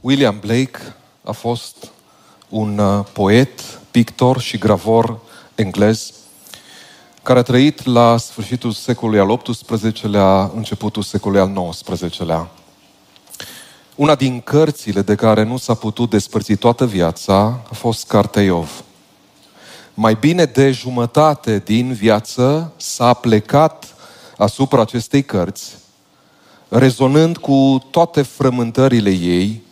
William Blake a fost un uh, poet, pictor și gravor englez care a trăit la sfârșitul secolului al XVIII-lea, începutul secolului al XIX-lea. Una din cărțile de care nu s-a putut despărți toată viața a fost Cartea Iov. Mai bine de jumătate din viață s-a plecat asupra acestei cărți, rezonând cu toate frământările ei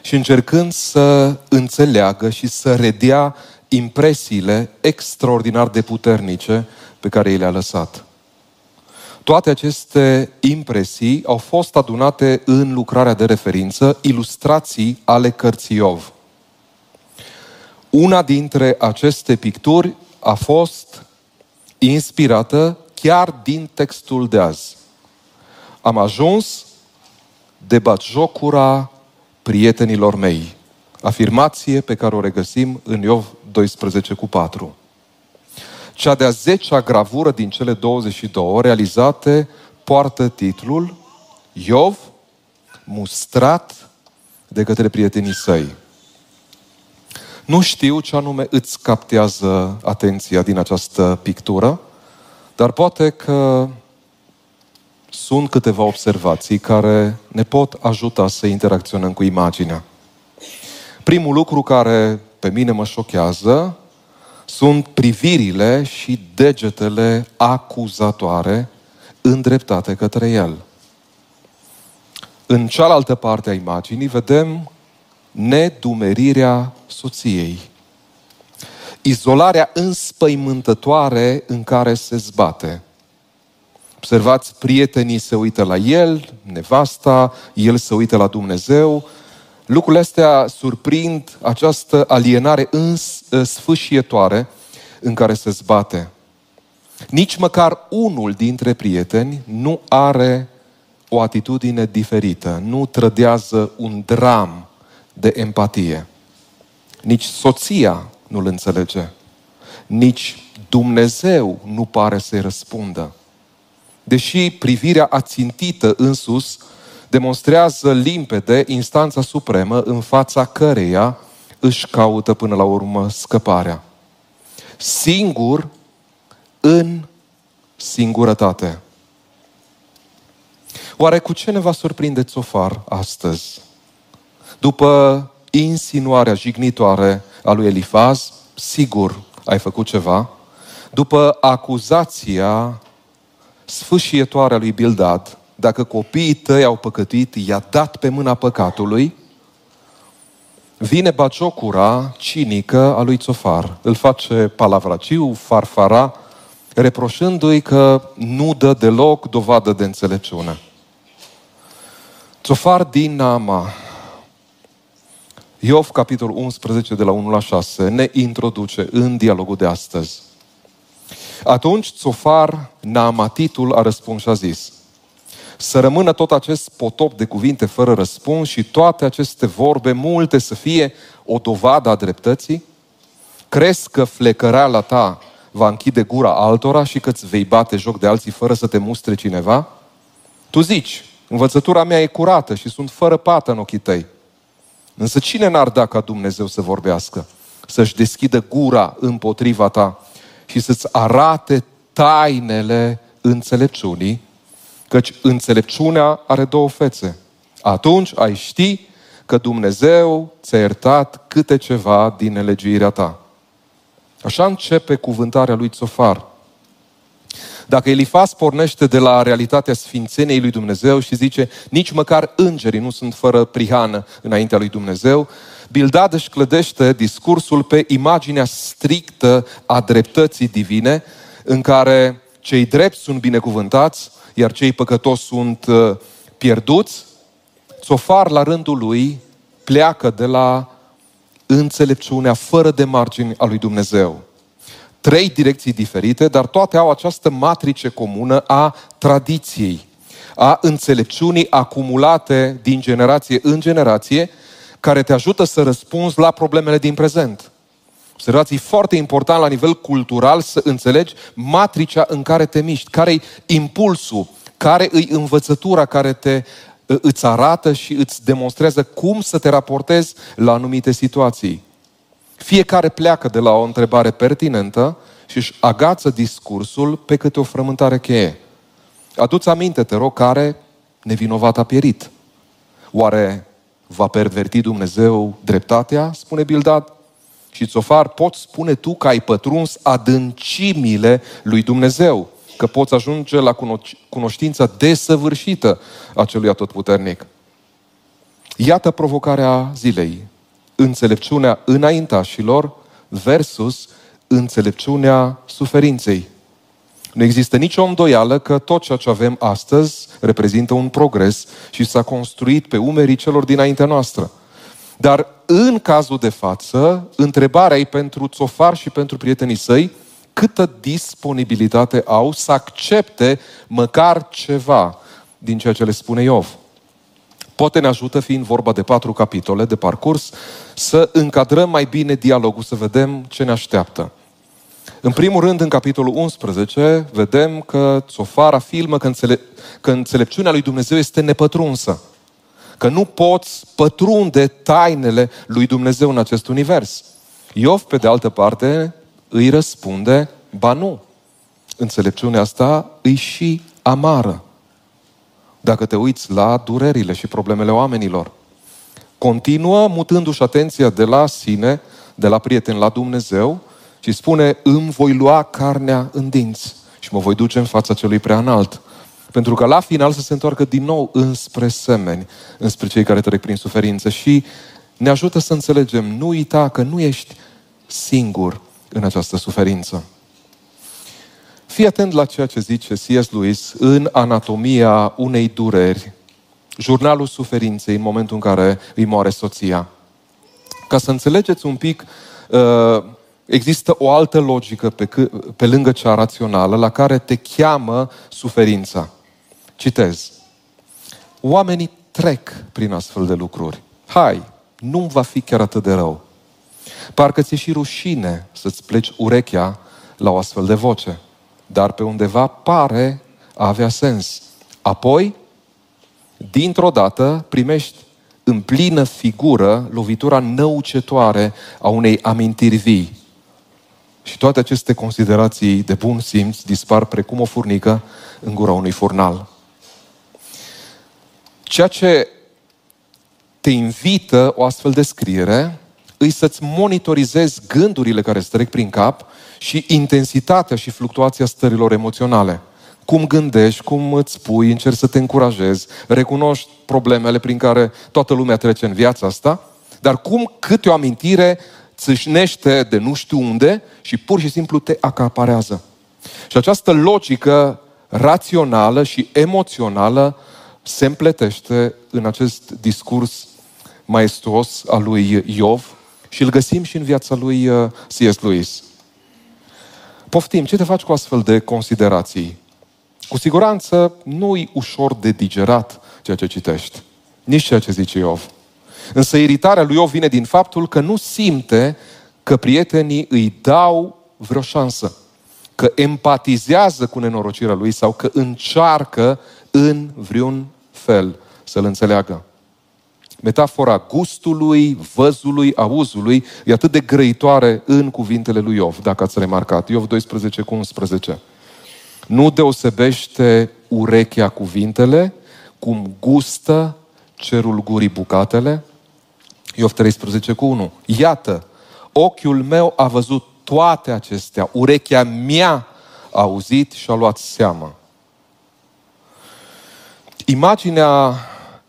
și încercând să înțeleagă și să redea impresiile extraordinar de puternice pe care i le-a lăsat. Toate aceste impresii au fost adunate în lucrarea de referință, ilustrații ale cărții Iov. Una dintre aceste picturi a fost inspirată chiar din textul de azi. Am ajuns de batjocura prietenilor mei. Afirmație pe care o regăsim în Iov 12 cu 4. Cea de-a zecea gravură din cele 22 realizate poartă titlul Iov, mustrat de către prietenii săi. Nu știu ce anume îți captează atenția din această pictură, dar poate că sunt câteva observații care ne pot ajuta să interacționăm cu imaginea. Primul lucru care pe mine mă șochează sunt privirile și degetele acuzatoare îndreptate către el. În cealaltă parte a imaginii vedem nedumerirea soției. Izolarea înspăimântătoare în care se zbate. Observați, prietenii se uită la el, nevasta, el se uită la Dumnezeu. Lucrurile astea surprind această alienare sfâșietoare în care se zbate. Nici măcar unul dintre prieteni nu are o atitudine diferită, nu trădează un dram de empatie. Nici soția nu-l înțelege. Nici Dumnezeu nu pare să-i răspundă. Deși privirea ațintită în sus demonstrează limpede instanța supremă în fața căreia își caută până la urmă scăparea. Singur în singurătate. Oare cu ce ne va surprinde Țofar astăzi? După insinuarea jignitoare a lui Elifaz, sigur ai făcut ceva. După acuzația sfâșietoare a lui Bildad, dacă copiii tăi au păcătuit, i-a dat pe mâna păcatului, vine baciocura cinică a lui Țofar. Îl face palavraciu, farfara, reproșându-i că nu dă deloc dovadă de înțelepciune. Țofar din Nama, Iov, capitolul 11, de la 1 la 6, ne introduce în dialogul de astăzi. Atunci Țofar, Naamatitul, a răspuns și a zis, să rămână tot acest potop de cuvinte fără răspuns și toate aceste vorbe multe să fie o dovadă a dreptății? Crezi că flecăreala ta va închide gura altora și că îți vei bate joc de alții fără să te mustre cineva? Tu zici, învățătura mea e curată și sunt fără pată în ochii tăi. Însă cine n-ar da ca Dumnezeu să vorbească? Să-și deschidă gura împotriva ta și să-ți arate tainele înțelepciunii, căci înțelepciunea are două fețe. Atunci ai ști că Dumnezeu ți-a iertat câte ceva din nelegiuirea ta. Așa începe cuvântarea lui Țofar. Dacă Elifas pornește de la realitatea sfințeniei lui Dumnezeu și zice, nici măcar îngerii nu sunt fără prihană înaintea lui Dumnezeu, Bildad își clădește discursul pe imaginea strictă a dreptății divine, în care cei drepți sunt binecuvântați, iar cei păcătoși sunt uh, pierduți. Țofar, la rândul lui, pleacă de la înțelepciunea fără de margini a lui Dumnezeu trei direcții diferite, dar toate au această matrice comună a tradiției, a înțelepciunii acumulate din generație în generație, care te ajută să răspunzi la problemele din prezent. Observați, e foarte important la nivel cultural să înțelegi matricea în care te miști, care e impulsul, care e învățătura care te îți arată și îți demonstrează cum să te raportezi la anumite situații. Fiecare pleacă de la o întrebare pertinentă și își agață discursul pe câte o frământare cheie. Adu-ți aminte, te rog, care nevinovat a pierit. Oare va perverti Dumnezeu dreptatea? Spune Bildad. Și Țofar, poți spune tu că ai pătruns adâncimile lui Dumnezeu, că poți ajunge la cunoștința desăvârșită a celui atotputernic. Iată provocarea zilei. Înțelepciunea înaintașilor versus înțelepciunea suferinței. Nu există nicio îndoială că tot ceea ce avem astăzi reprezintă un progres și s-a construit pe umerii celor dinaintea noastră. Dar în cazul de față, întrebarea e pentru Țofar și pentru prietenii săi, câtă disponibilitate au să accepte măcar ceva din ceea ce le spune Iov. Poate ne ajută, fiind vorba de patru capitole de parcurs, să încadrăm mai bine dialogul, să vedem ce ne așteaptă. În primul rând, în capitolul 11, vedem că Țofar afirmă că, înțele- că înțelepciunea lui Dumnezeu este nepătrunsă. Că nu poți pătrunde tainele lui Dumnezeu în acest univers. Iov, pe de altă parte, îi răspunde, ba nu. Înțelepciunea asta îi și amară. Dacă te uiți la durerile și problemele oamenilor. Continuă mutându-și atenția de la sine, de la prieten la Dumnezeu și spune, îmi voi lua carnea în dinți și mă voi duce în fața celui prea înalt. Pentru că la final să se întoarcă din nou înspre semeni, înspre cei care trec prin suferință și ne ajută să înțelegem, nu uita că nu ești singur în această suferință. Fii atent la ceea ce zice C.S. Lewis în Anatomia unei dureri, jurnalul suferinței în momentul în care îi moare soția. Ca să înțelegeți un pic uh, există o altă logică pe, pe lângă cea rațională la care te cheamă suferința. Citez. Oamenii trec prin astfel de lucruri. Hai, nu va fi chiar atât de rău. Parcă ți-e și rușine să-ți pleci urechea la o astfel de voce. Dar pe undeva pare a avea sens. Apoi, dintr-o dată, primești în plină figură lovitura năucetoare a unei amintiri vii. Și toate aceste considerații de bun simț dispar precum o furnică în gura unui furnal. Ceea ce te invită o astfel de scriere îi să-ți monitorizezi gândurile care îți trec prin cap și intensitatea și fluctuația stărilor emoționale. Cum gândești, cum îți spui, încerci să te încurajezi, recunoști problemele prin care toată lumea trece în viața asta, dar cum câte o amintire țâșnește de nu știu unde și pur și simplu te acaparează. Și această logică rațională și emoțională se împletește în acest discurs maestuos al lui Iov și îl găsim și în viața lui uh, C.S. Lewis. Poftim, ce te faci cu astfel de considerații? Cu siguranță nu-i ușor de digerat ceea ce citești. Nici ceea ce zice Iov. Însă iritarea lui Iov vine din faptul că nu simte că prietenii îi dau vreo șansă. Că empatizează cu nenorocirea lui sau că încearcă în vreun fel să-l înțeleagă. Metafora gustului, văzului, auzului e atât de grăitoare în cuvintele lui Iov, dacă ați remarcat. Iov 12 cu 11. Nu deosebește urechea cuvintele, cum gustă cerul gurii bucatele, Iov 13 cu 1. Iată, ochiul meu a văzut toate acestea, urechea mea a auzit și a luat seama. Imaginea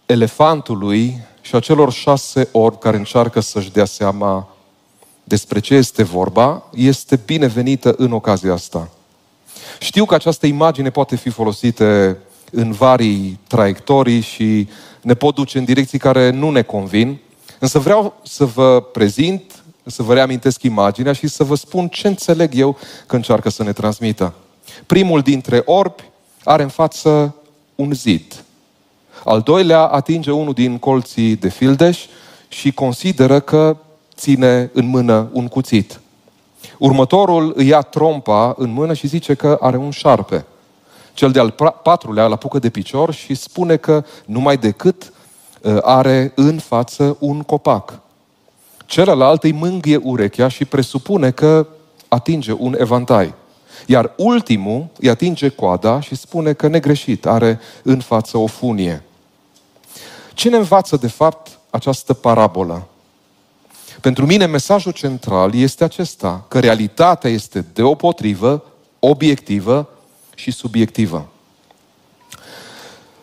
elefantului și a celor șase orbi care încearcă să-și dea seama despre ce este vorba, este binevenită în ocazia asta. Știu că această imagine poate fi folosită în varii traiectorii și ne pot duce în direcții care nu ne convin, Însă vreau să vă prezint, să vă reamintesc imaginea și să vă spun ce înțeleg eu că încearcă să ne transmită. Primul dintre orbi are în față un zid. Al doilea atinge unul din colții de fildeș și consideră că ține în mână un cuțit. Următorul îi ia trompa în mână și zice că are un șarpe. Cel de-al patrulea îl apucă de picior și spune că numai decât uh, are în față un copac. Celălalt îi mângâie urechea și presupune că atinge un evantai. Iar ultimul îi atinge coada și spune că negreșit are în față o funie. Cine învață, de fapt, această parabolă? Pentru mine, mesajul central este acesta, că realitatea este deopotrivă, obiectivă și subiectivă.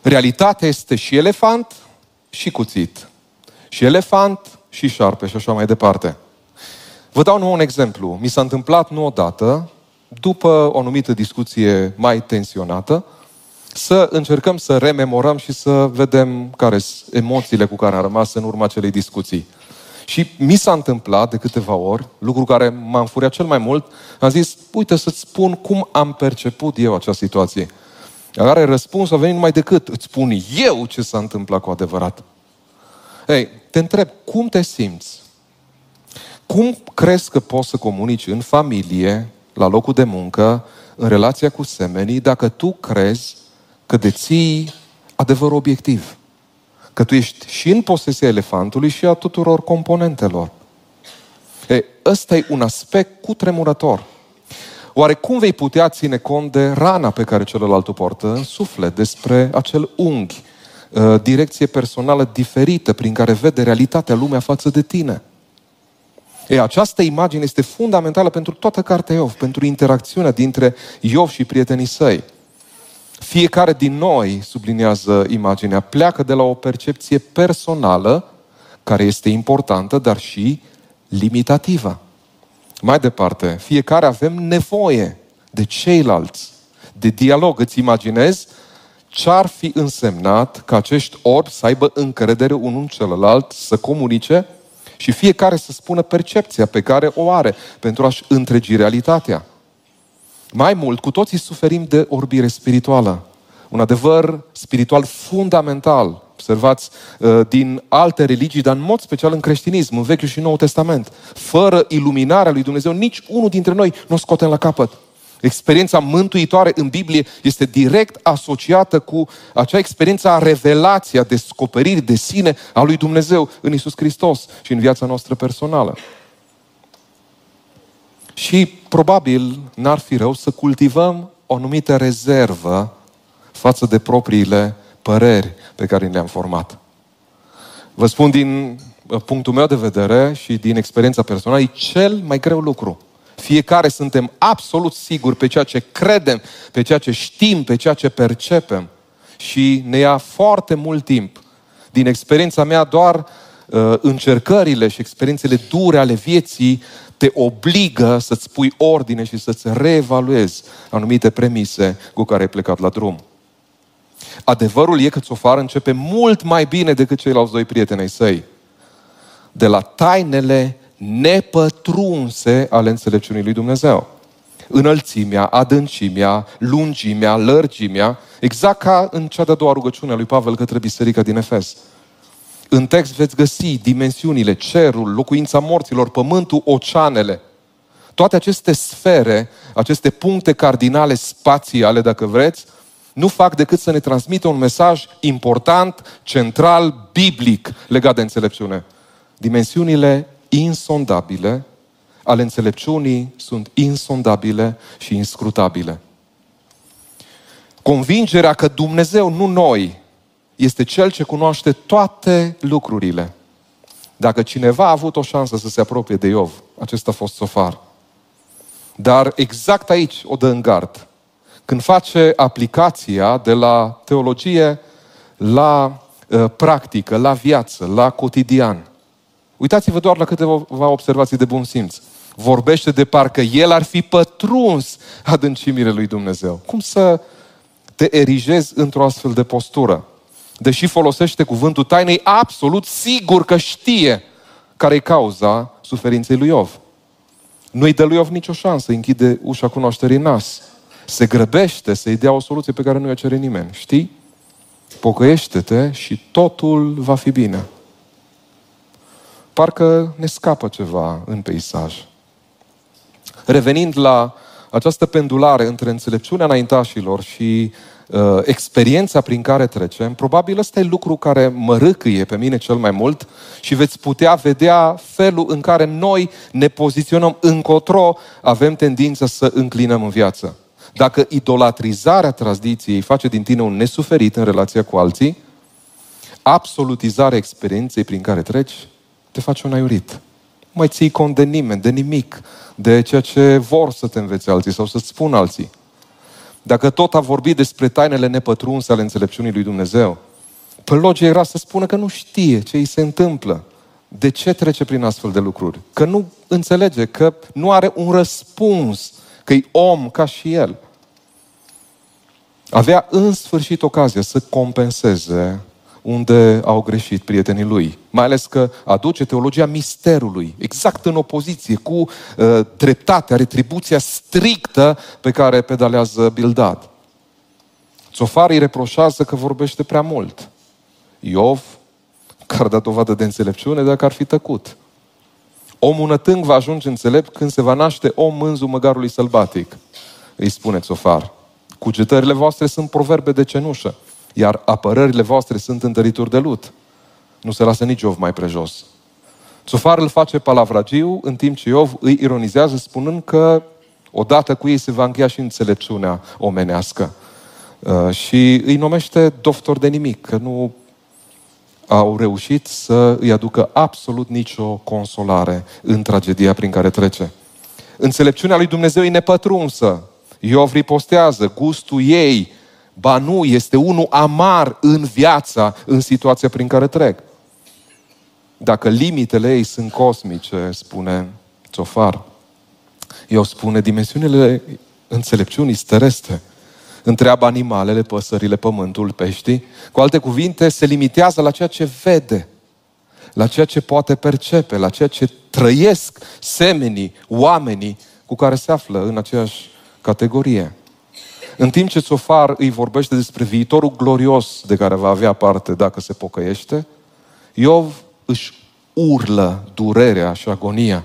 Realitatea este și elefant și cuțit. Și elefant și șarpe și așa mai departe. Vă dau nou un exemplu. Mi s-a întâmplat nu odată, după o anumită discuție mai tensionată, să încercăm să rememorăm și să vedem care sunt emoțiile cu care am rămas în urma acelei discuții. Și mi s-a întâmplat de câteva ori, lucru care m-a înfuriat cel mai mult, am zis, uite să-ți spun cum am perceput eu această situație. Care răspuns a venit numai decât, îți spun eu ce s-a întâmplat cu adevărat. Ei, te întreb, cum te simți? Cum crezi că poți să comunici în familie, la locul de muncă, în relația cu semenii, dacă tu crezi că deții adevărul obiectiv? Că tu ești și în posesia elefantului și a tuturor componentelor. E, ăsta e un aspect cutremurător. Oare cum vei putea ține cont de rana pe care celălalt o poartă în suflet, despre acel unghi, ă, direcție personală diferită prin care vede realitatea lumea față de tine? E, această imagine este fundamentală pentru toată cartea Iov, pentru interacțiunea dintre Iov și prietenii săi. Fiecare din noi, subliniază imaginea, pleacă de la o percepție personală, care este importantă, dar și limitativă. Mai departe, fiecare avem nevoie de ceilalți, de dialog. Îți imaginezi ce ar fi însemnat ca acești orbi să aibă încredere unul în celălalt, să comunice și fiecare să spună percepția pe care o are pentru a-și întregi realitatea. Mai mult, cu toții suferim de orbire spirituală. Un adevăr spiritual fundamental, observați, uh, din alte religii, dar în mod special în creștinism, în Vechiul și Noul Testament. Fără iluminarea lui Dumnezeu, nici unul dintre noi nu o scoatem la capăt. Experiența mântuitoare în Biblie este direct asociată cu acea experiență a revelației, a descoperirii de sine a lui Dumnezeu în Isus Hristos și în viața noastră personală. Și probabil n-ar fi rău să cultivăm o anumită rezervă față de propriile păreri pe care le-am format. Vă spun din uh, punctul meu de vedere și din experiența personală, e cel mai greu lucru. Fiecare suntem absolut siguri pe ceea ce credem, pe ceea ce știm, pe ceea ce percepem. Și ne ia foarte mult timp. Din experiența mea, doar uh, încercările și experiențele dure ale vieții te obligă să-ți pui ordine și să-ți reevaluezi anumite premise cu care ai plecat la drum. Adevărul e că Țofar începe mult mai bine decât ceilalți doi prieteni ai săi. De la tainele nepătrunse ale înțelepciunii lui Dumnezeu. Înălțimea, adâncimea, lungimea, lărgimea, exact ca în cea de-a doua rugăciune a lui Pavel către biserica din Efes. În text veți găsi dimensiunile, cerul, locuința morților, pământul, oceanele. Toate aceste sfere, aceste puncte cardinale spațiale, dacă vreți, nu fac decât să ne transmită un mesaj important, central, biblic legat de înțelepciune. Dimensiunile insondabile ale înțelepciunii sunt insondabile și inscrutabile. Convingerea că Dumnezeu, nu noi, este Cel ce cunoaște toate lucrurile. Dacă cineva a avut o șansă să se apropie de Iov, acesta a fost Sofar. Dar exact aici o dă în gard. Când face aplicația de la teologie la uh, practică, la viață, la cotidian. Uitați-vă doar la câteva observații de bun simț. Vorbește de parcă el ar fi pătruns adâncimile lui Dumnezeu. Cum să te erigezi într-o astfel de postură? Deși folosește cuvântul tainei, absolut sigur că știe care e cauza suferinței lui Iov. Nu-i dă lui Iov nicio șansă, închide ușa cunoașterii nas. Se grăbește să-i dea o soluție pe care nu i-o cere nimeni. Știi? Pocăiește-te și totul va fi bine parcă ne scapă ceva în peisaj. Revenind la această pendulare între înțelepciunea înaintașilor și uh, experiența prin care trecem, probabil ăsta e lucru care mă râcâie pe mine cel mai mult și veți putea vedea felul în care noi ne poziționăm încotro, avem tendința să înclinăm în viață. Dacă idolatrizarea tradiției face din tine un nesuferit în relația cu alții, absolutizarea experienței prin care treci te face un aiurit. Nu mai ții cont de nimeni, de nimic, de ceea ce vor să te învețe alții sau să-ți spun alții. Dacă tot a vorbit despre tainele nepătrunse ale înțelepciunii lui Dumnezeu, pe logic era să spună că nu știe ce îi se întâmplă. De ce trece prin astfel de lucruri? Că nu înțelege, că nu are un răspuns, că e om ca și el. Avea în sfârșit ocazia să compenseze unde au greșit prietenii lui. Mai ales că aduce teologia misterului, exact în opoziție cu uh, dreptatea, retribuția strictă pe care pedalează Bildad. Țofar îi reproșează că vorbește prea mult. Iov, care a dat dovadă de înțelepciune, dacă ar fi tăcut. Omul nătâng va ajunge înțelept când se va naște om mânzul măgarului sălbatic, îi spune Țofar. Cugetările voastre sunt proverbe de cenușă iar apărările voastre sunt întărituri de lut. Nu se lasă nici Iov mai prejos. Sofar îl face palavragiu, în timp ce Iov îi ironizează spunând că odată cu ei se va încheia și înțelepciunea omenească. Uh, și îi numește doctor de nimic, că nu au reușit să îi aducă absolut nicio consolare în tragedia prin care trece. Înțelepciunea lui Dumnezeu e nepătrunsă. Iov ripostează, gustul ei Ba nu, este unul amar în viața, în situația prin care trec. Dacă limitele ei sunt cosmice, spune Țofar, eu spune dimensiunile înțelepciunii terestre. Întreabă animalele, păsările, pământul, peștii. Cu alte cuvinte, se limitează la ceea ce vede, la ceea ce poate percepe, la ceea ce trăiesc semenii, oamenii cu care se află în aceeași categorie. În timp ce Sofar îi vorbește despre viitorul glorios de care va avea parte dacă se pocăiește, Iov își urlă durerea și agonia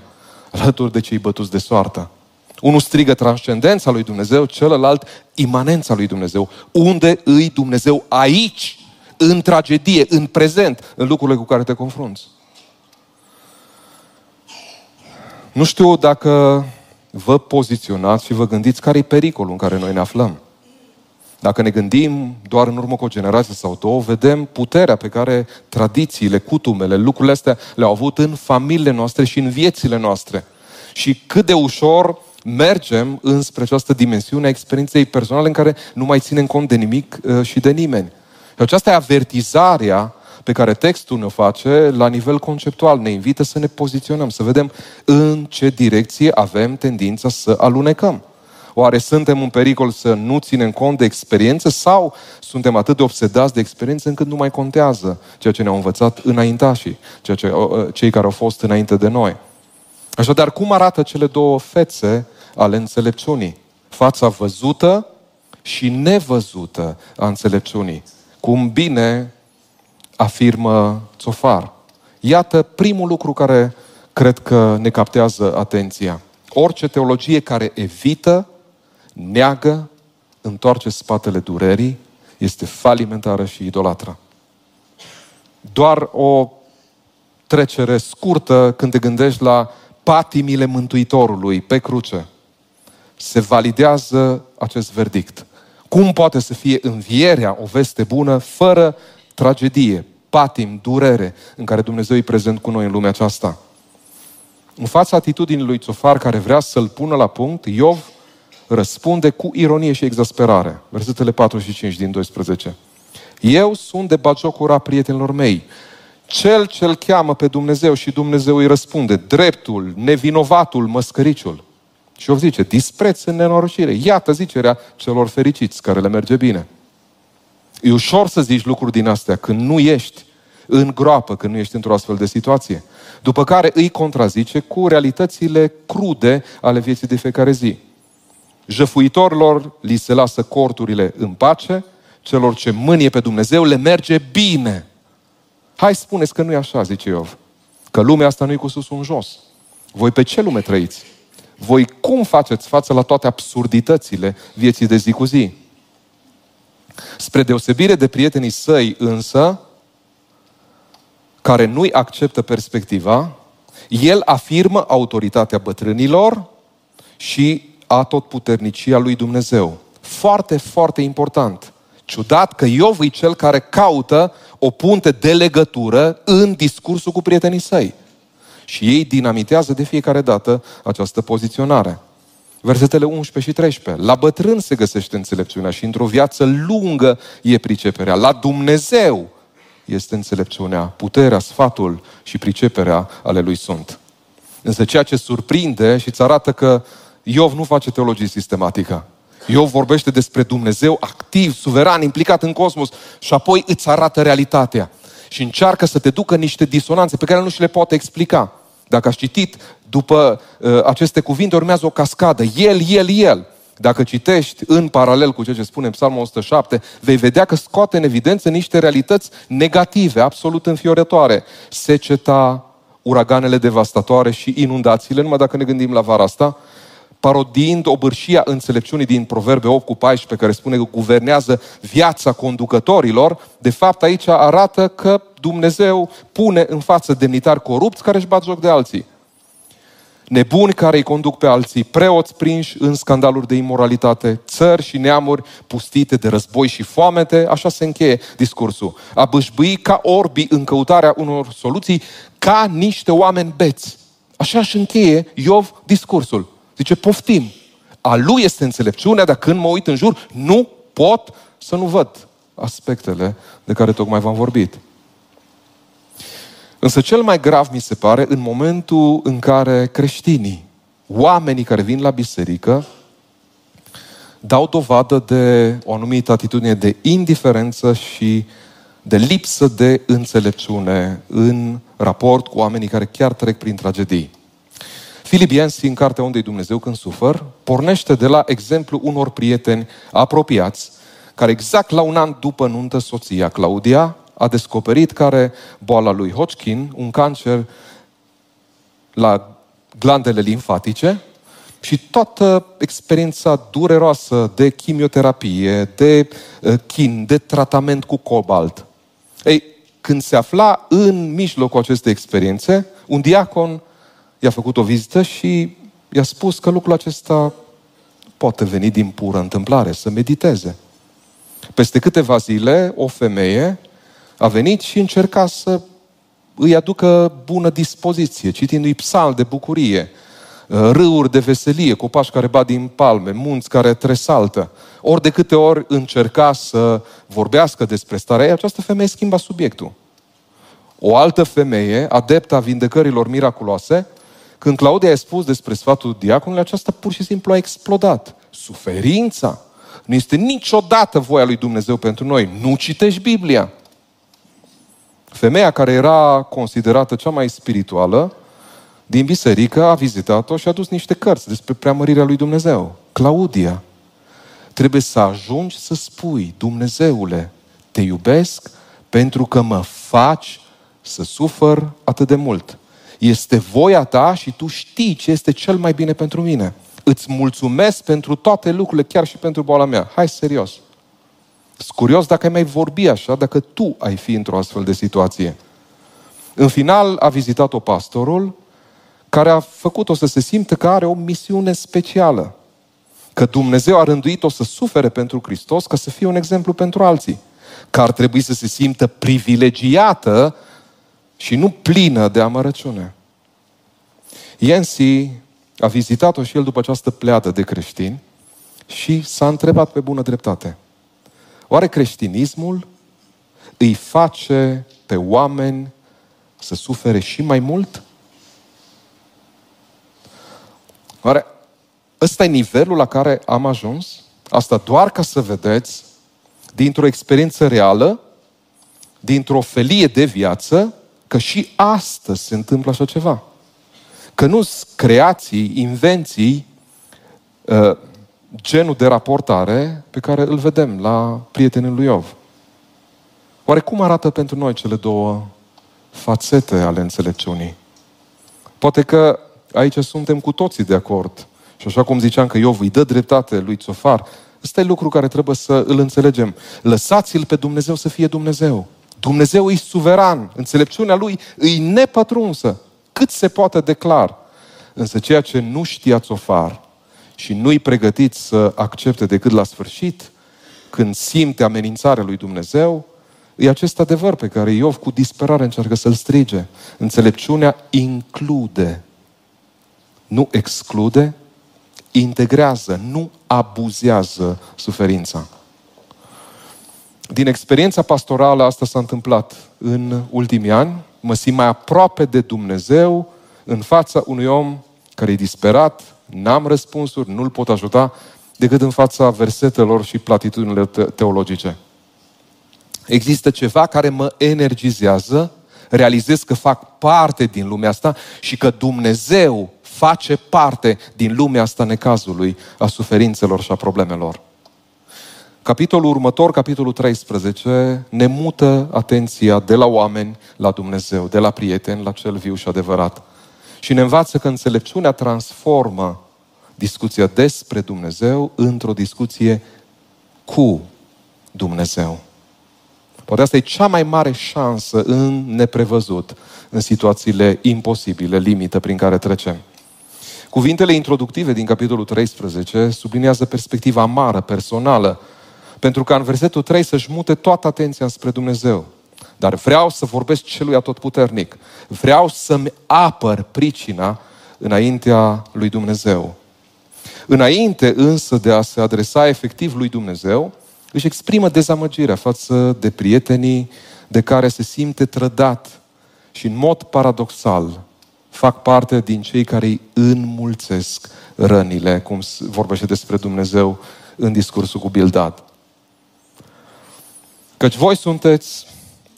alături de cei bătuți de soartă. Unul strigă transcendența lui Dumnezeu, celălalt imanența lui Dumnezeu. Unde îi Dumnezeu aici, în tragedie, în prezent, în lucrurile cu care te confrunți? Nu știu dacă vă poziționați și vă gândiți care e pericolul în care noi ne aflăm. Dacă ne gândim doar în urmă cu o generație sau două, vedem puterea pe care tradițiile, cutumele, lucrurile astea le-au avut în familiile noastre și în viețile noastre. Și cât de ușor mergem înspre această dimensiune a experienței personale în care nu mai ținem cont de nimic uh, și de nimeni. Și aceasta e avertizarea pe care textul ne face la nivel conceptual. Ne invită să ne poziționăm, să vedem în ce direcție avem tendința să alunecăm. Oare suntem în pericol să nu ținem cont de experiență sau suntem atât de obsedați de experiență încât nu mai contează ceea ce ne-au învățat înaintașii, ceea ce, cei care au fost înainte de noi? Așadar, cum arată cele două fețe ale înțelepciunii? Fața văzută și nevăzută a înțelepciunii. Cum bine afirmă Țofar. Iată primul lucru care cred că ne captează atenția. Orice teologie care evită neagă, întoarce spatele durerii, este falimentară și idolatră. Doar o trecere scurtă când te gândești la patimile Mântuitorului pe cruce. Se validează acest verdict. Cum poate să fie învierea o veste bună fără tragedie, patim, durere în care Dumnezeu e prezent cu noi în lumea aceasta? În fața atitudinii lui Țofar care vrea să-l pună la punct, Iov răspunde cu ironie și exasperare. Versetele 4 și 5 din 12. Eu sunt de bagiocura prietenilor mei. Cel ce-l cheamă pe Dumnezeu și Dumnezeu îi răspunde, dreptul, nevinovatul, măscăriciul. Și o zice, dispreț în nenorocire. Iată zicerea celor fericiți, care le merge bine. E ușor să zici lucruri din astea când nu ești în groapă, când nu ești într-o astfel de situație. După care îi contrazice cu realitățile crude ale vieții de fiecare zi. Jăfuitorilor li se lasă corturile în pace, celor ce mânie pe Dumnezeu le merge bine. Hai spuneți că nu e așa, zice Iov. Că lumea asta nu e cu sus un jos. Voi pe ce lume trăiți? voi cum faceți față la toate absurditățile vieții de zi cu zi? Spre deosebire de prietenii săi însă, care nu-i acceptă perspectiva, el afirmă autoritatea bătrânilor și a puternicia lui Dumnezeu. Foarte, foarte important. Ciudat că Iov e cel care caută o punte de legătură în discursul cu prietenii săi. Și ei dinamitează de fiecare dată această poziționare. Versetele 11 și 13. La bătrân se găsește înțelepciunea și într-o viață lungă e priceperea. La Dumnezeu este înțelepciunea, puterea, sfatul și priceperea ale lui sunt. Însă ceea ce surprinde și îți arată că Iov nu face teologie sistematică. Iov vorbește despre Dumnezeu activ, suveran, implicat în cosmos și apoi îți arată realitatea. Și încearcă să te ducă niște disonanțe pe care nu și le poate explica. Dacă aș citit după uh, aceste cuvinte, urmează o cascadă. El, el, el. Dacă citești în paralel cu ceea ce spune Psalmul 107, vei vedea că scoate în evidență niște realități negative, absolut înfiorătoare. Seceta, uraganele devastatoare și inundațiile, numai dacă ne gândim la vara asta, parodiind obârșia înțelepciunii din Proverbe 8 cu 14, care spune că guvernează viața conducătorilor, de fapt aici arată că Dumnezeu pune în față demnitari corupți care își bat joc de alții. Nebuni care îi conduc pe alții, preoți prinși în scandaluri de imoralitate, țări și neamuri pustite de război și foamete, așa se încheie discursul. A bâșbâi ca orbi în căutarea unor soluții, ca niște oameni beți. Așa își încheie Iov discursul. Zice, poftim. A lui este înțelepciunea, dar când mă uit în jur, nu pot să nu văd aspectele de care tocmai v-am vorbit. Însă cel mai grav mi se pare în momentul în care creștinii, oamenii care vin la biserică, dau dovadă de o anumită atitudine de indiferență și de lipsă de înțelepciune în raport cu oamenii care chiar trec prin tragedii. Philip Yancey, în Cartea Unde Dumnezeu când sufăr, pornește de la exemplu unor prieteni apropiați, care exact la un an după nuntă soția Claudia a descoperit care boala lui Hodgkin, un cancer la glandele limfatice și toată experiența dureroasă de chimioterapie, de uh, chin, de tratament cu cobalt. Ei, când se afla în mijlocul acestei experiențe, un diacon i-a făcut o vizită și i-a spus că lucrul acesta poate veni din pură întâmplare, să mediteze. Peste câteva zile, o femeie a venit și încerca să îi aducă bună dispoziție, citindu-i psal de bucurie, râuri de veselie, copaci care bat din palme, munți care tresaltă. Ori de câte ori încerca să vorbească despre starea ei, această femeie schimba subiectul. O altă femeie, adeptă a vindecărilor miraculoase, când Claudia a spus despre sfatul diaconului, aceasta pur și simplu a explodat. Suferința nu este niciodată voia lui Dumnezeu pentru noi. Nu citești Biblia. Femeia care era considerată cea mai spirituală din biserică a vizitat-o și a dus niște cărți despre preamărirea lui Dumnezeu. Claudia, trebuie să ajungi să spui, Dumnezeule, te iubesc pentru că mă faci să sufăr atât de mult. Este voia ta și tu știi ce este cel mai bine pentru mine. Îți mulțumesc pentru toate lucrurile, chiar și pentru boala mea. Hai serios. Sunt curios dacă ai mai vorbi așa, dacă tu ai fi într-o astfel de situație. În final a vizitat-o pastorul, care a făcut-o să se simtă că are o misiune specială. Că Dumnezeu a rânduit-o să sufere pentru Hristos ca să fie un exemplu pentru alții. Că ar trebui să se simtă privilegiată și nu plină de amărăciune. Yancy a vizitat-o și el după această pleadă de creștini și s-a întrebat pe bună dreptate. Oare creștinismul îi face pe oameni să sufere și mai mult? Oare ăsta e nivelul la care am ajuns? Asta doar ca să vedeți, dintr-o experiență reală, dintr-o felie de viață, că și astăzi se întâmplă așa ceva. Că nu sunt creații, invenții, uh, genul de raportare pe care îl vedem la prietenul lui Iov. Oare cum arată pentru noi cele două fațete ale înțelepciunii? Poate că aici suntem cu toții de acord Și așa cum ziceam că Iov îi dă dreptate lui Țofar, ăsta e lucru care trebuie să îl înțelegem. Lăsați-l pe Dumnezeu să fie Dumnezeu. Dumnezeu e suveran, înțelepciunea lui e nepătrunsă, cât se poate declar. Însă ceea ce nu știa Țofar și nu-i pregătit să accepte decât la sfârșit, când simte amenințarea lui Dumnezeu, e acest adevăr pe care Iov cu disperare încearcă să-l strige. Înțelepciunea include, nu exclude, integrează, nu abuzează suferința. Din experiența pastorală asta s-a întâmplat în ultimii ani. Mă simt mai aproape de Dumnezeu în fața unui om care e disperat, n-am răspunsuri, nu-l pot ajuta, decât în fața versetelor și platitudinilor teologice. Există ceva care mă energizează, realizez că fac parte din lumea asta și că Dumnezeu face parte din lumea asta necazului, a suferințelor și a problemelor. Capitolul următor, capitolul 13, ne mută atenția de la oameni la Dumnezeu, de la prieteni la cel viu și adevărat. Și ne învață că înțelepciunea transformă discuția despre Dumnezeu într-o discuție cu Dumnezeu. Poate asta e cea mai mare șansă în neprevăzut, în situațiile imposibile, limită prin care trecem. Cuvintele introductive din capitolul 13 subliniază perspectiva amară, personală, pentru ca în versetul 3 să-și mute toată atenția spre Dumnezeu. Dar vreau să vorbesc celui atotputernic. Vreau să-mi apăr pricina înaintea lui Dumnezeu. Înainte însă de a se adresa efectiv lui Dumnezeu, își exprimă dezamăgirea față de prietenii de care se simte trădat și în mod paradoxal fac parte din cei care îi înmulțesc rănile, cum vorbește despre Dumnezeu în discursul cu Bildad. Căci voi sunteți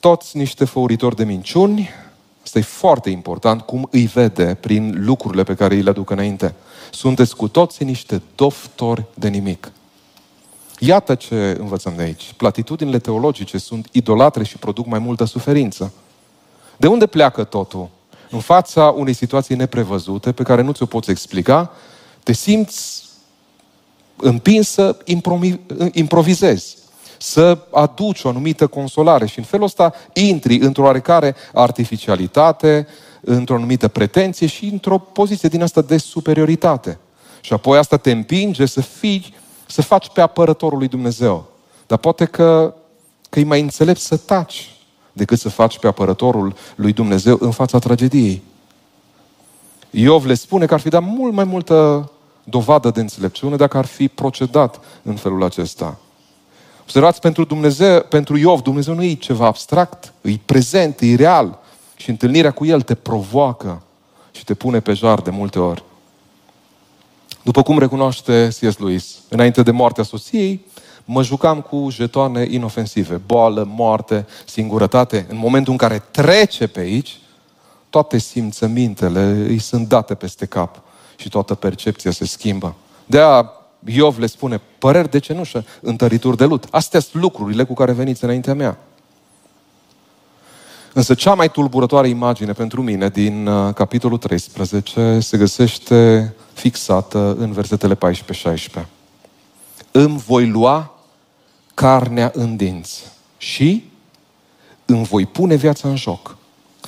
toți niște făuritori de minciuni, asta e foarte important, cum îi vede prin lucrurile pe care îi le aduc înainte. Sunteți cu toții niște doftori de nimic. Iată ce învățăm de aici. Platitudinile teologice sunt idolatre și produc mai multă suferință. De unde pleacă totul? În fața unei situații neprevăzute pe care nu ți-o poți explica, te simți împins să improvizezi, să aduci o anumită consolare și în felul ăsta intri într-o oarecare artificialitate, într-o anumită pretenție și într-o poziție din asta de superioritate. Și apoi asta te împinge să fii, să faci pe apărătorul lui Dumnezeu. Dar poate că, că e mai înțelept să taci decât să faci pe apărătorul lui Dumnezeu în fața tragediei. Iov le spune că ar fi dat mult mai multă dovadă de înțelepciune dacă ar fi procedat în felul acesta. Observați, pentru, Dumnezeu, pentru Iov, Dumnezeu nu e ceva abstract, e prezent, e real. Și întâlnirea cu El te provoacă și te pune pe jar de multe ori. După cum recunoaște C.S. Lewis, înainte de moartea soției, mă jucam cu jetoane inofensive, boală, moarte, singurătate. În momentul în care trece pe aici, toate simțămintele îi sunt date peste cap și toată percepția se schimbă. de a Iov le spune, păreri de cenușă, întărituri de lut. Astea sunt lucrurile cu care veniți înaintea mea. Însă cea mai tulburătoare imagine pentru mine din uh, capitolul 13 se găsește fixată în versetele 14-16. Îmi voi lua carnea în dinți și îmi voi pune viața în joc.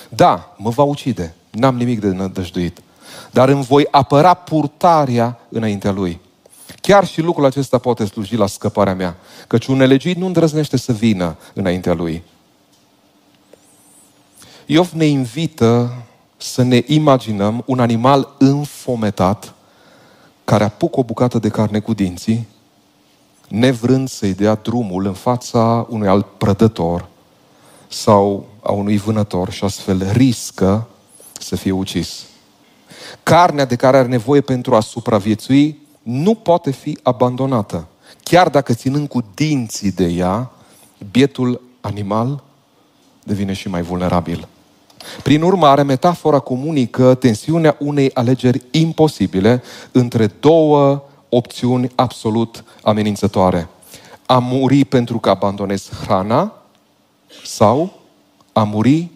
Da, mă va ucide, n-am nimic de nădăjduit, dar îmi voi apăra purtarea înaintea lui. Chiar și lucrul acesta poate sluji la scăparea mea, căci un nelegit nu îndrăznește să vină înaintea lui. Iov ne invită să ne imaginăm un animal înfometat care apucă o bucată de carne cu dinții, nevrând să-i dea drumul în fața unui alt prădător sau a unui vânător și astfel riscă să fie ucis. Carnea de care are nevoie pentru a supraviețui nu poate fi abandonată. Chiar dacă ținând cu dinții de ea, bietul animal devine și mai vulnerabil. Prin urmare, metafora comunică tensiunea unei alegeri imposibile între două opțiuni absolut amenințătoare. A muri pentru că abandonezi hrana sau a muri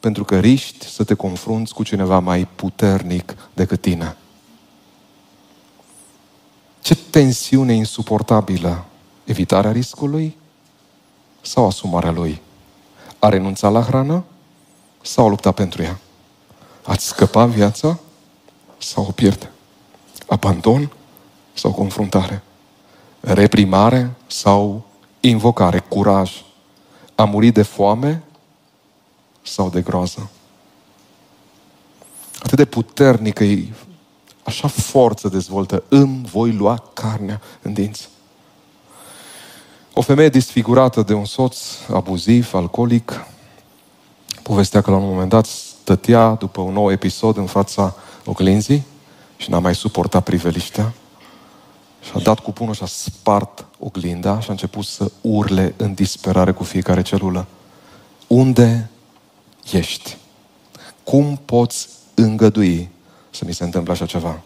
pentru că riști să te confrunți cu cineva mai puternic decât tine. Ce tensiune insuportabilă. Evitarea riscului sau asumarea lui? A renunțat la hrană sau a luptat pentru ea? Ați scăpat viața sau o pierde? Abandon sau confruntare? Reprimare sau invocare? Curaj? A murit de foame sau de groază? Atât de puternică e, așa forță dezvoltă. Îmi voi lua carnea în dinți. O femeie disfigurată de un soț abuziv, alcoolic, povestea că la un moment dat stătea după un nou episod în fața oglinzii și n-a mai suportat priveliștea și a dat cu punul și a spart oglinda și a început să urle în disperare cu fiecare celulă. Unde ești? Cum poți îngădui să mi se întâmple așa ceva?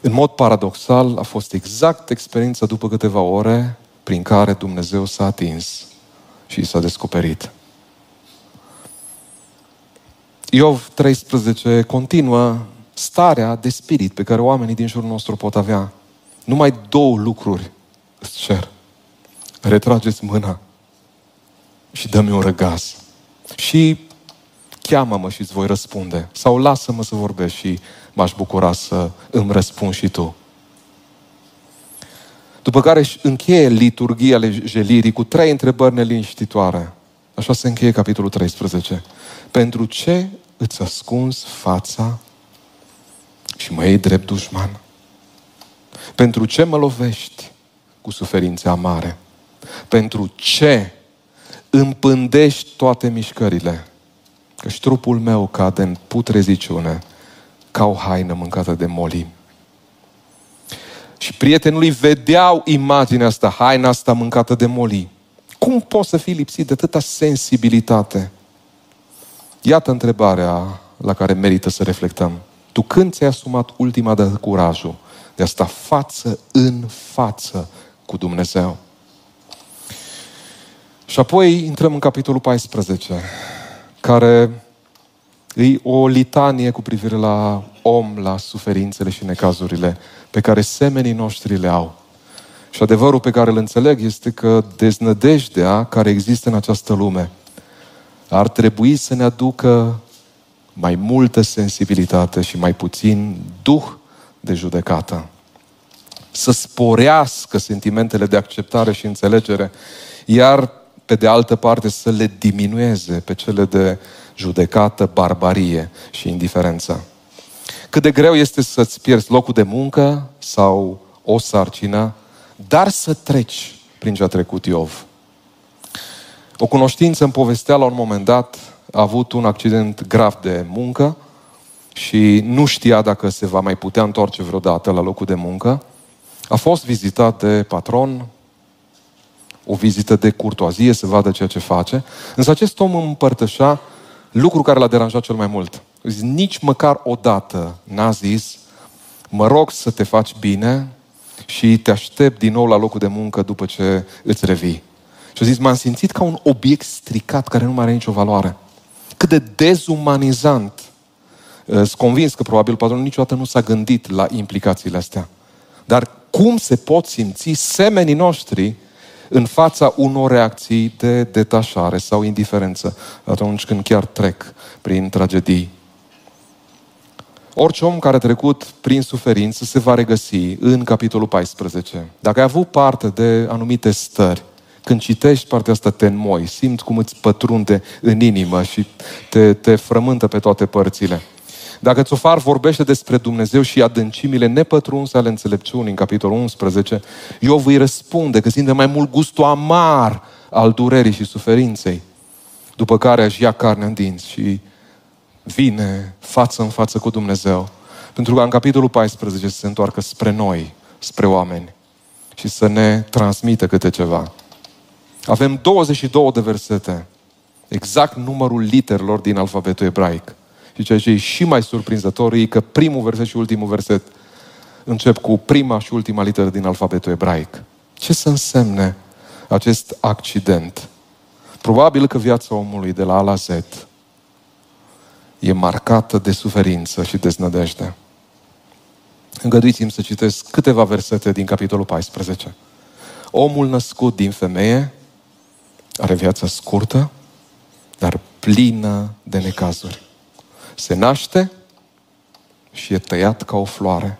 În mod paradoxal, a fost exact experiența după câteva ore prin care Dumnezeu s-a atins și s-a descoperit. Iov 13 continuă starea de spirit pe care oamenii din jurul nostru pot avea. Numai două lucruri îți cer. Retrageți mâna și dă-mi un răgaz. Și cheamă-mă și îți voi răspunde. Sau lasă-mă să vorbesc și m-aș bucura să îmi răspund și tu. După care își încheie liturgia jelirii cu trei întrebări neliniștitoare. Așa se încheie capitolul 13. Pentru ce îți ascunzi fața și mă iei drept dușman? Pentru ce mă lovești cu suferințe amare? Pentru ce împândești toate mișcările? Căci trupul meu cade în putreziciune ca o haină mâncată de molim. Și prietenului vedeau imaginea asta, haina asta mâncată de moli. Cum poți să fii lipsit de atâta sensibilitate? Iată întrebarea la care merită să reflectăm. Tu când ți-ai asumat ultima de curajul de a sta față în față cu Dumnezeu? Și apoi intrăm în capitolul 14, care e o litanie cu privire la om, la suferințele și necazurile pe care semenii noștri le au. Și adevărul pe care îl înțeleg este că deznădejdea care există în această lume ar trebui să ne aducă mai multă sensibilitate și mai puțin duh de judecată. Să sporească sentimentele de acceptare și înțelegere, iar pe de altă parte să le diminueze pe cele de judecată, barbarie și indiferență. Cât de greu este să-ți pierzi locul de muncă sau o sarcină, dar să treci prin ce a trecut Iov. O cunoștință îmi povestea la un moment dat, a avut un accident grav de muncă și nu știa dacă se va mai putea întoarce vreodată la locul de muncă. A fost vizitat de patron, o vizită de curtoazie, să vadă ceea ce face. Însă acest om împărtășa lucru care l-a deranjat cel mai mult. Zis, nici măcar o dată n-a zis, mă rog să te faci bine și te aștept din nou la locul de muncă după ce îți revii. Și a zis, m-am simțit ca un obiect stricat care nu mai are nicio valoare. Cât de dezumanizant. Sunt convins că probabil patronul niciodată nu s-a gândit la implicațiile astea. Dar cum se pot simți semenii noștri în fața unor reacții de detașare sau indiferență atunci când chiar trec prin tragedii. Orice om care a trecut prin suferință se va regăsi în capitolul 14. Dacă ai avut parte de anumite stări, când citești partea asta, te înmoi, simți cum îți pătrunde în inimă și te, te frământă pe toate părțile. Dacă Țofar vorbește despre Dumnezeu și adâncimile nepătrunse ale înțelepciunii în capitolul 11, eu îi răspunde că simte mai mult gustul amar al durerii și suferinței. După care aș ia carnea în dinți și vine față în față cu Dumnezeu. Pentru că în capitolul 14 se întoarcă spre noi, spre oameni și să ne transmită câte ceva. Avem 22 de versete, exact numărul literelor din alfabetul ebraic. Și ceea ce e și mai surprinzător e că primul verset și ultimul verset încep cu prima și ultima literă din alfabetul ebraic. Ce să însemne acest accident? Probabil că viața omului de la A la Z e marcată de suferință și deznădejde. Îngăduiți-mi să citesc câteva versete din capitolul 14. Omul născut din femeie are viața scurtă, dar plină de necazuri. Se naște și e tăiat ca o floare.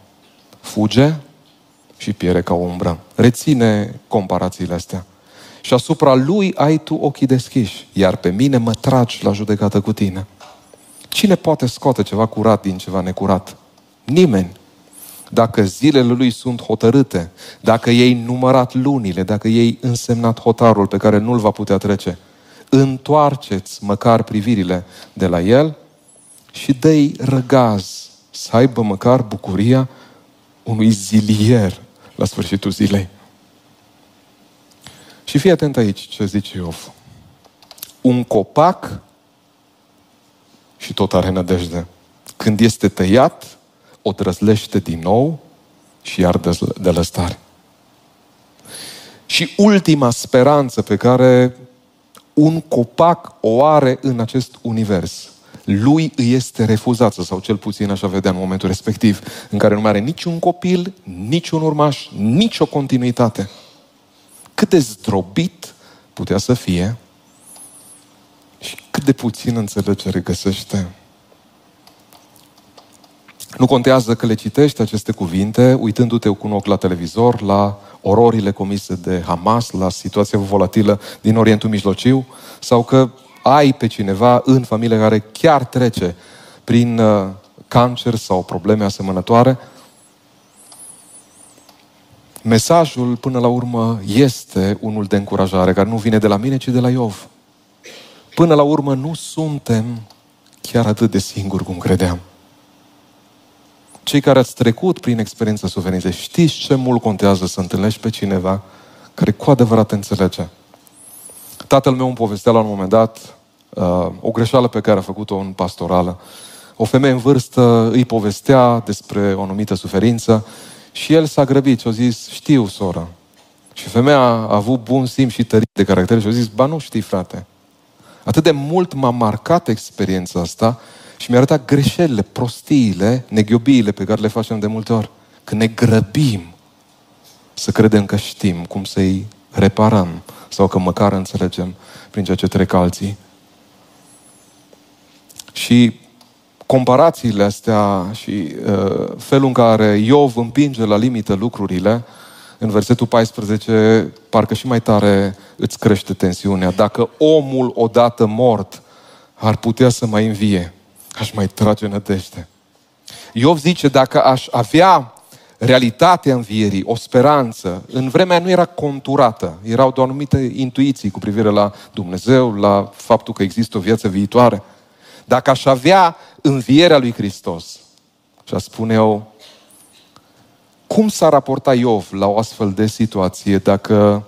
Fuge și piere ca o umbră. Reține comparațiile astea. Și asupra lui ai tu ochii deschiși, iar pe mine mă tragi la judecată cu tine. Cine poate scoate ceva curat din ceva necurat? Nimeni. Dacă zilele lui sunt hotărâte, dacă ei numărat lunile, dacă ei însemnat hotarul pe care nu-l va putea trece, întoarceți măcar privirile de la el și dă-i răgaz să aibă măcar bucuria unui zilier la sfârșitul zilei. Și fii atent aici ce zice Iov. Un copac și tot are nădejde. Când este tăiat, o drăzlește din nou și iar de lăstare. Și ultima speranță pe care un copac o are în acest univers. Lui îi este refuzată, sau cel puțin așa vedea în momentul respectiv, în care nu mai are niciun copil, niciun urmaș, nicio continuitate. Cât de zdrobit putea să fie și cât de puțin înțelegere găsește. Nu contează că le citești aceste cuvinte, uitându-te cu un ochi la televizor, la ororile comise de Hamas, la situația volatilă din Orientul Mijlociu, sau că ai pe cineva în familie care chiar trece prin uh, cancer sau probleme asemănătoare, mesajul până la urmă este unul de încurajare, care nu vine de la mine, ci de la Iov. Până la urmă nu suntem chiar atât de singuri cum credeam. Cei care ați trecut prin experiența suferinței, știți ce mult contează să întâlnești pe cineva care cu adevărat te înțelege. Tatăl meu îmi povestea la un moment dat uh, o greșeală pe care a făcut-o în pastorală. O femeie în vârstă îi povestea despre o anumită suferință și el s-a grăbit și a zis, știu, soră. Și femeia a avut bun simț și tărie de caracter și a zis, ba nu știi, frate. Atât de mult m-a marcat experiența asta și mi-a arătat greșelile, prostiile, neghiobiile pe care le facem de multe ori. Când ne grăbim să credem că știm cum să-i reparăm sau că măcar înțelegem prin ceea ce trec alții. Și comparațiile astea și uh, felul în care Iov împinge la limită lucrurile, în versetul 14, parcă și mai tare îți crește tensiunea. Dacă omul odată mort ar putea să mai învie, aș mai trage nădejde. Iov zice, dacă aș avea realitatea învierii, o speranță, în vremea nu era conturată, erau doar anumite intuiții cu privire la Dumnezeu, la faptul că există o viață viitoare. Dacă aș avea învierea lui Hristos, și aș spune eu, cum s-ar raporta Iov la o astfel de situație dacă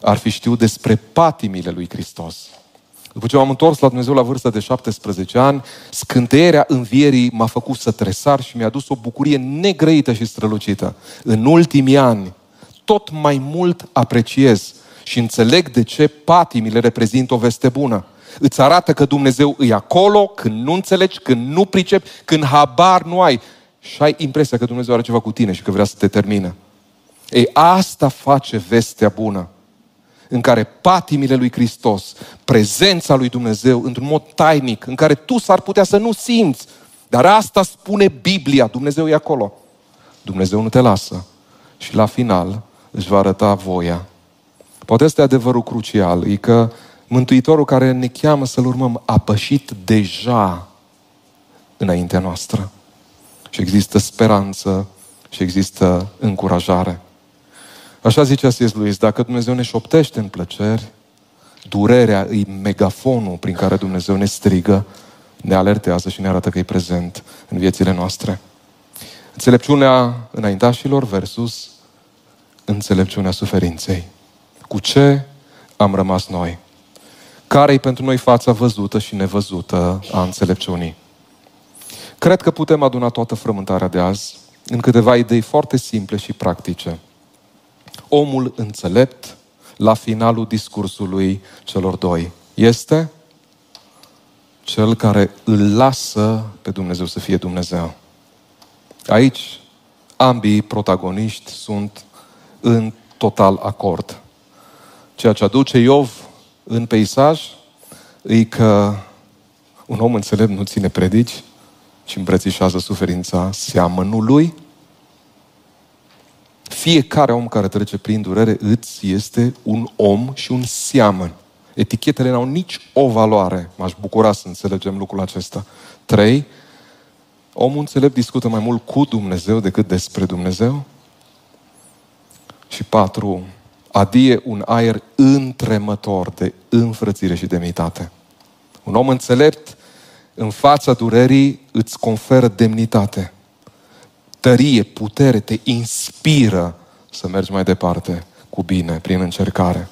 ar fi știut despre patimile lui Hristos? După ce m-am întors la Dumnezeu la vârsta de 17 ani, scânteierea învierii m-a făcut să tresar și mi-a dus o bucurie negrăită și strălucită. În ultimii ani, tot mai mult apreciez și înțeleg de ce patimile reprezintă o veste bună. Îți arată că Dumnezeu îi acolo când nu înțelegi, când nu pricepi, când habar nu ai. Și ai impresia că Dumnezeu are ceva cu tine și că vrea să te termină. Ei, asta face vestea bună în care patimile lui Hristos, prezența lui Dumnezeu într-un mod tainic, în care tu s-ar putea să nu simți, dar asta spune Biblia, Dumnezeu e acolo. Dumnezeu nu te lasă și la final își va arăta voia. Poate este adevărul crucial, e că Mântuitorul care ne cheamă să-L urmăm a pășit deja înaintea noastră. Și există speranță și există încurajare. Așa zicea C.S. Lewis, dacă Dumnezeu ne șoptește în plăceri, durerea îi megafonul prin care Dumnezeu ne strigă, ne alertează și ne arată că e prezent în viețile noastre. Înțelepciunea înaintașilor versus înțelepciunea suferinței. Cu ce am rămas noi? Care e pentru noi fața văzută și nevăzută a înțelepciunii? Cred că putem aduna toată frământarea de azi în câteva idei foarte simple și practice – omul înțelept la finalul discursului celor doi este cel care îl lasă pe Dumnezeu să fie Dumnezeu. Aici ambii protagoniști sunt în total acord. Ceea ce aduce Iov în peisaj e că un om înțelept nu ține predici, ci îmbrățișează suferința seamănului. Fiecare om care trece prin durere îți este un om și un seamăn. Etichetele n-au nici o valoare. M-aș bucura să înțelegem lucrul acesta. Trei, omul înțelept discută mai mult cu Dumnezeu decât despre Dumnezeu. Și patru, adie un aer întremător de înfrățire și demnitate. Un om înțelept în fața durerii îți conferă demnitate, tărie, putere, te inspiră să mergi mai departe cu bine, prin încercare.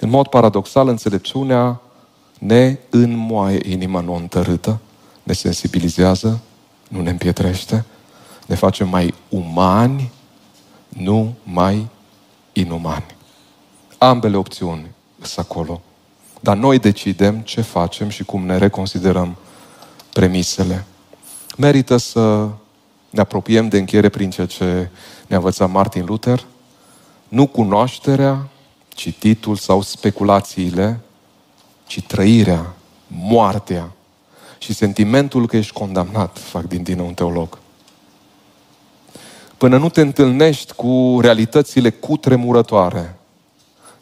În mod paradoxal, înțelepciunea ne înmoaie inima nu întărâtă, ne sensibilizează, nu ne împietrește, ne face mai umani, nu mai inumani. Ambele opțiuni sunt acolo. Dar noi decidem ce facem și cum ne reconsiderăm premisele. Merită să ne apropiem de încheiere prin ceea ce ne-a învățat Martin Luther. Nu cunoașterea, cititul sau speculațiile, ci trăirea, moartea și sentimentul că ești condamnat fac din tine un teolog. Până nu te întâlnești cu realitățile cutremurătoare,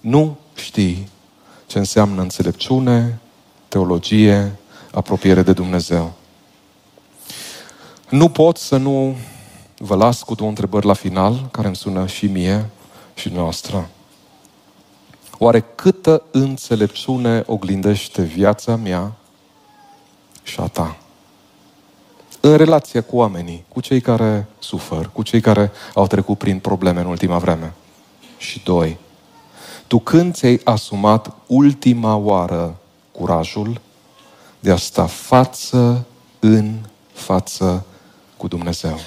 nu știi ce înseamnă înțelepciune, teologie, apropiere de Dumnezeu. Nu pot să nu vă las cu două întrebări la final, care îmi sună și mie și noastră. Oare câtă înțelepciune oglindește viața mea și a ta? În relație cu oamenii, cu cei care sufăr, cu cei care au trecut prin probleme în ultima vreme. Și doi, tu când ți-ai asumat ultima oară curajul de a sta față în față cu Dumnezeu?